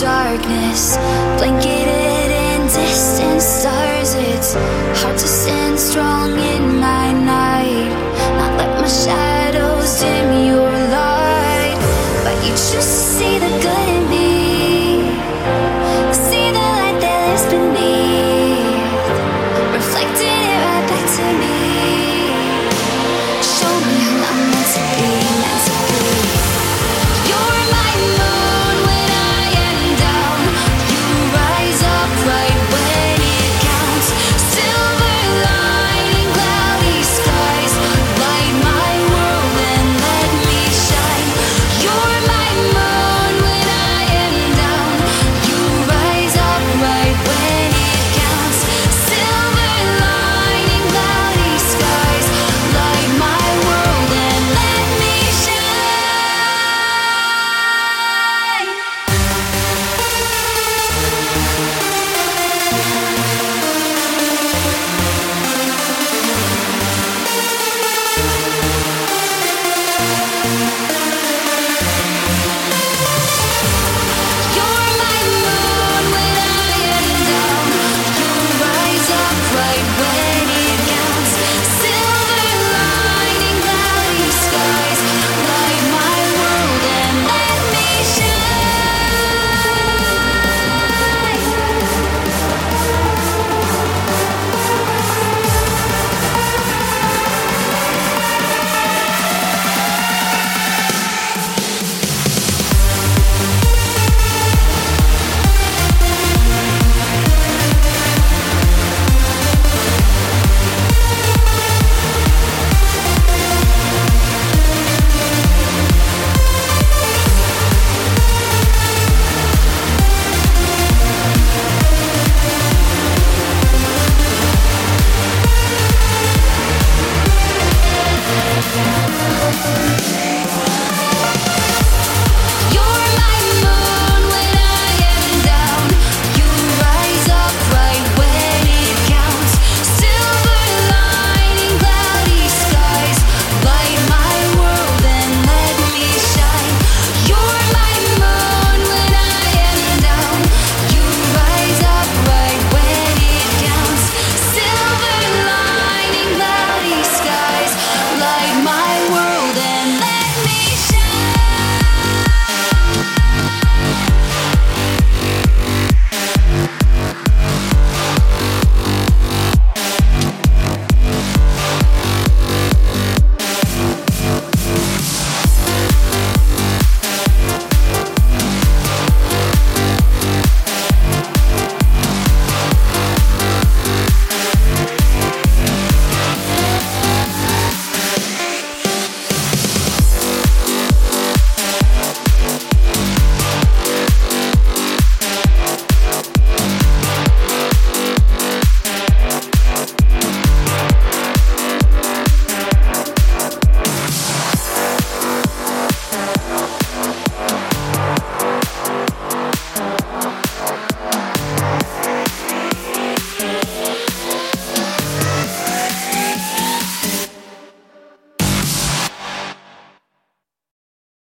darkness, blanketed in distant stars. It's hard to stand strong in my night, not let my shadows dim your light. But you choose to see the